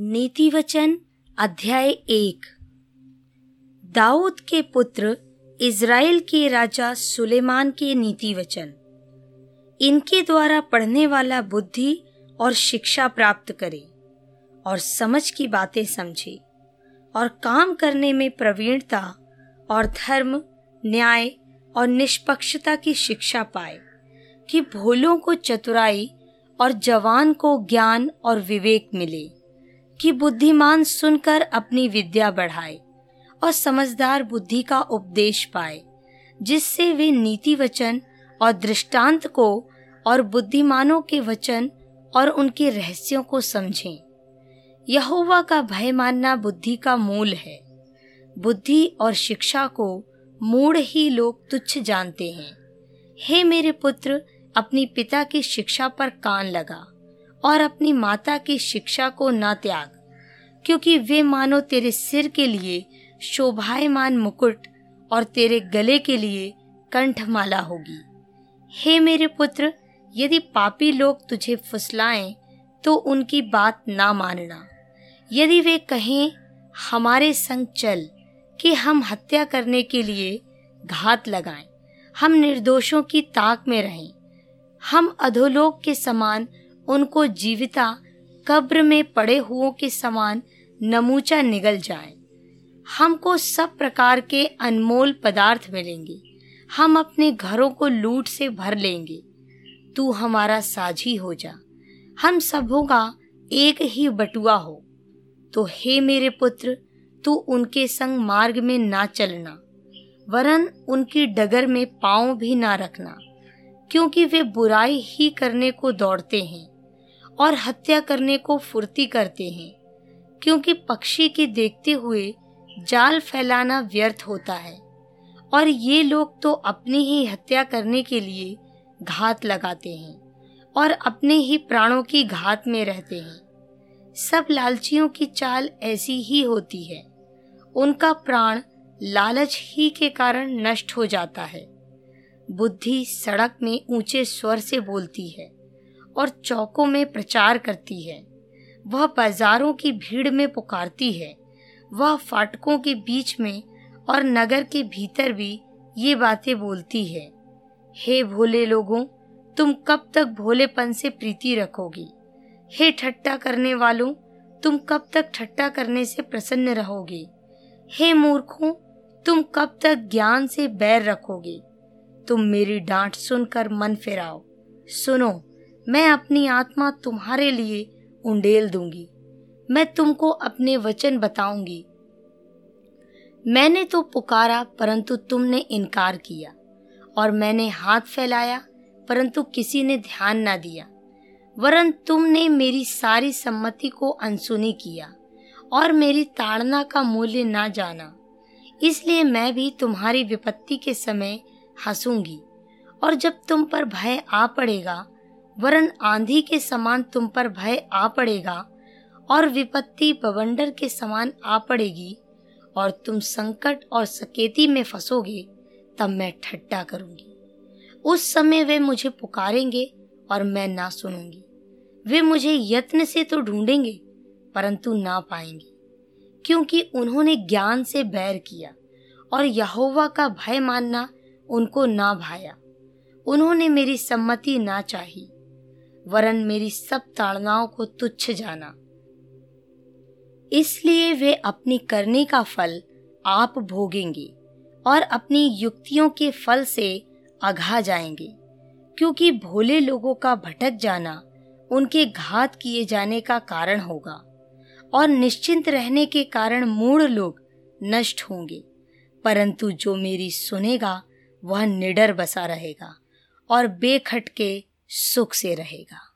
नीति वचन अध्याय एक। दाऊद के पुत्र इज़राइल के राजा सुलेमान के नीति वचन इनके द्वारा पढ़ने वाला बुद्धि और शिक्षा प्राप्त करे और समझ की बातें समझे और काम करने में प्रवीणता और धर्म, न्याय और निष्पक्षता की शिक्षा पाए कि भोलों को चतुराई और जवान को ज्ञान और विवेक मिले। कि बुद्धिमान सुनकर अपनी विद्या बढ़ाए और समझदार बुद्धि का उपदेश पाए, जिससे वे नीति वचन और दृष्टांत को और बुद्धिमानों के वचन और उनके रहस्यों को समझें। यहोवा का भय मानना बुद्धि का मूल है। बुद्धि और शिक्षा को मूड ही लोग तुच्छ जानते हैं। हे मेरे पुत्र, अपनी पिता की शिक्षा पर कान लगा। और अपनी माता की शिक्षा को न त्याग, क्योंकि वे मानो तेरे सिर के लिए शोभायमान मुकुट और तेरे गले के लिए कंठमाला होगी। हे मेरे पुत्र, यदि पापी लोग तुझे फुसलाएँ तो उनकी बात ना मानना। यदि वे कहें, हमारे संग चल कि हम हत्या करने के लिए घात लगाएँ, हम निर्दोषों की ताक में रहें, हम अधोलोक के समान उनको जीविता कब्र में पड़े हुओं के समान नमूचा निगल जाए। हमको सब प्रकार के अनमोल पदार्थ मिलेंगे। हम अपने घरों को लूट से भर लेंगे। तू हमारा साझी हो जा। हम सबों का एक ही बटुआ हो। तो हे मेरे पुत्र, तू उनके संग मार्ग में ना चलना, वरन उनकी डगर में पाँव भी ना रखना, क्योंकि वे बुराई ही करने को दौड़ते हैं। और हत्या करने को फुर्ती करते हैं, क्योंकि पक्षी के देखते हुए जाल फैलाना व्यर्थ होता है, और ये लोग तो अपनी ही हत्या करने के लिए घात लगाते हैं और अपने ही प्राणों की घात में रहते हैं। सब लालचियों की चाल ऐसी ही होती है। उनका प्राण लालच ही के कारण नष्ट हो जाता है। बुद्धि सड़क में ऊँचे स्वर से बोलती है। और चौकों में प्रचार करती है। वह बाजारों की भीड़ में पुकारती है। वह फाटकों के बीच में और नगर के भीतर भी ये बातें बोलती है। हे भोले लोगों, तुम कब तक भोलेपन से प्रीति रखोगी? हे ठट्टा करने वालों, तुम कब तक ठट्टा करने से प्रसन्न रहोगे? हे मूर्खों, तुम कब तक ज्ञान से बैर रखोगे? तुम मेरी डांट सुनकर मन फिराओ। सुनो मैं अपनी आत्मा तुम्हारे लिए उंडेल दूँगी। मैं तुमको अपने वचन बताऊँगी। मैंने तो पुकारा, परंतु तुमने इनकार किया। और मैंने हाथ फैलाया, परंतु किसी ने ध्यान ना दिया। वरन तुमने मेरी सारी सम्मति को अनसुनी किया, और मेरी ताड़ना का मूल्य ना जाना। इसलिए मैं भी तुम्हारी विपत्ति के समय हंसूँगी, और जब तुम पर भय आ पड़ेगा वरन आंधी के समान तुम पर भय आ पड़ेगा और विपत्ति बवंडर के समान आ पड़ेगी और तुम संकट और सकेती में फंसोगे, तब मैं ठट्टा करूँगी। उस समय वे मुझे पुकारेंगे और मैं ना सुनूँगी। वे मुझे यत्न से तो ढूंढेंगे, परंतु ना पाएँगे, क्योंकि उन्होंने ज्ञान से बैर किया और यहोवा का भय मानना उनको ना भाया। उन्होंने मेरी सम्मति ना चाही। वरन मेरी सब ताड़नाओं को तुच्छ जाना। इसलिए वे अपनी करने का फल आप भोगेंगे और अपनी युक्तियों के फल से अघा जाएँगे, क्योंकि भोले लोगों का भटक जाना उनके घात किए जाने का कारण होगा और निश्चिंत रहने के कारण मूढ़ लोग नष्ट होंगे, परंतु जो मेरी सुनेगा वह निडर बसा रहेगा और बेखटके सुख से रहेगा।